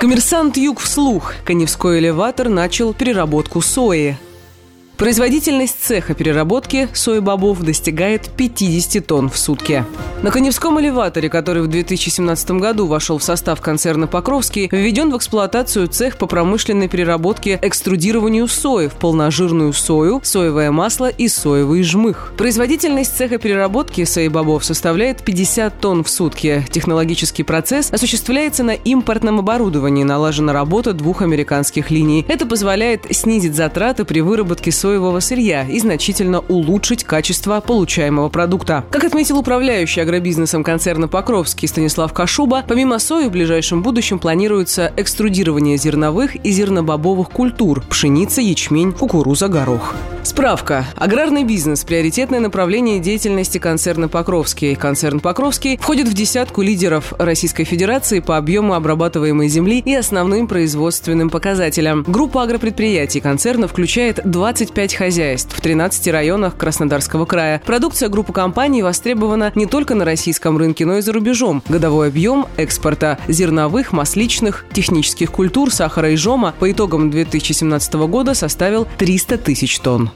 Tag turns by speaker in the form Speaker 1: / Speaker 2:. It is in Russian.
Speaker 1: Коммерсант Юг вслух. Коневской элеватор начал переработку сои. Производительность цеха переработки сои-бобов достигает 50 тонн в сутки. На Коневском элеваторе, который в 2017 году вошел в состав концерна «Покровский», введен в эксплуатацию цех по промышленной переработке экструдированию сои в полножирную сою, соевое масло и соевый жмых. Производительность цеха переработки сои-бобов составляет 50 тонн в сутки. Технологический процесс осуществляется на импортном оборудовании, налажена работа двух американских линий. Это позволяет снизить затраты при выработке сои соевого сырья и значительно улучшить качество получаемого продукта. Как отметил управляющий агробизнесом концерна «Покровский» Станислав Кашуба, помимо сои в ближайшем будущем планируется экструдирование зерновых и зернобобовых культур – пшеница, ячмень, кукуруза, горох. Справка. Аграрный бизнес – приоритетное направление деятельности концерна «Покровский». Концерн «Покровский» входит в десятку лидеров Российской Федерации по объему обрабатываемой земли и основным производственным показателям. Группа агропредприятий концерна включает 25 5 хозяйств в 13 районах Краснодарского края. Продукция группы компаний востребована не только на российском рынке, но и за рубежом. Годовой объем экспорта зерновых, масличных, технических культур, сахара и жома по итогам 2017 года составил 300 тысяч тонн.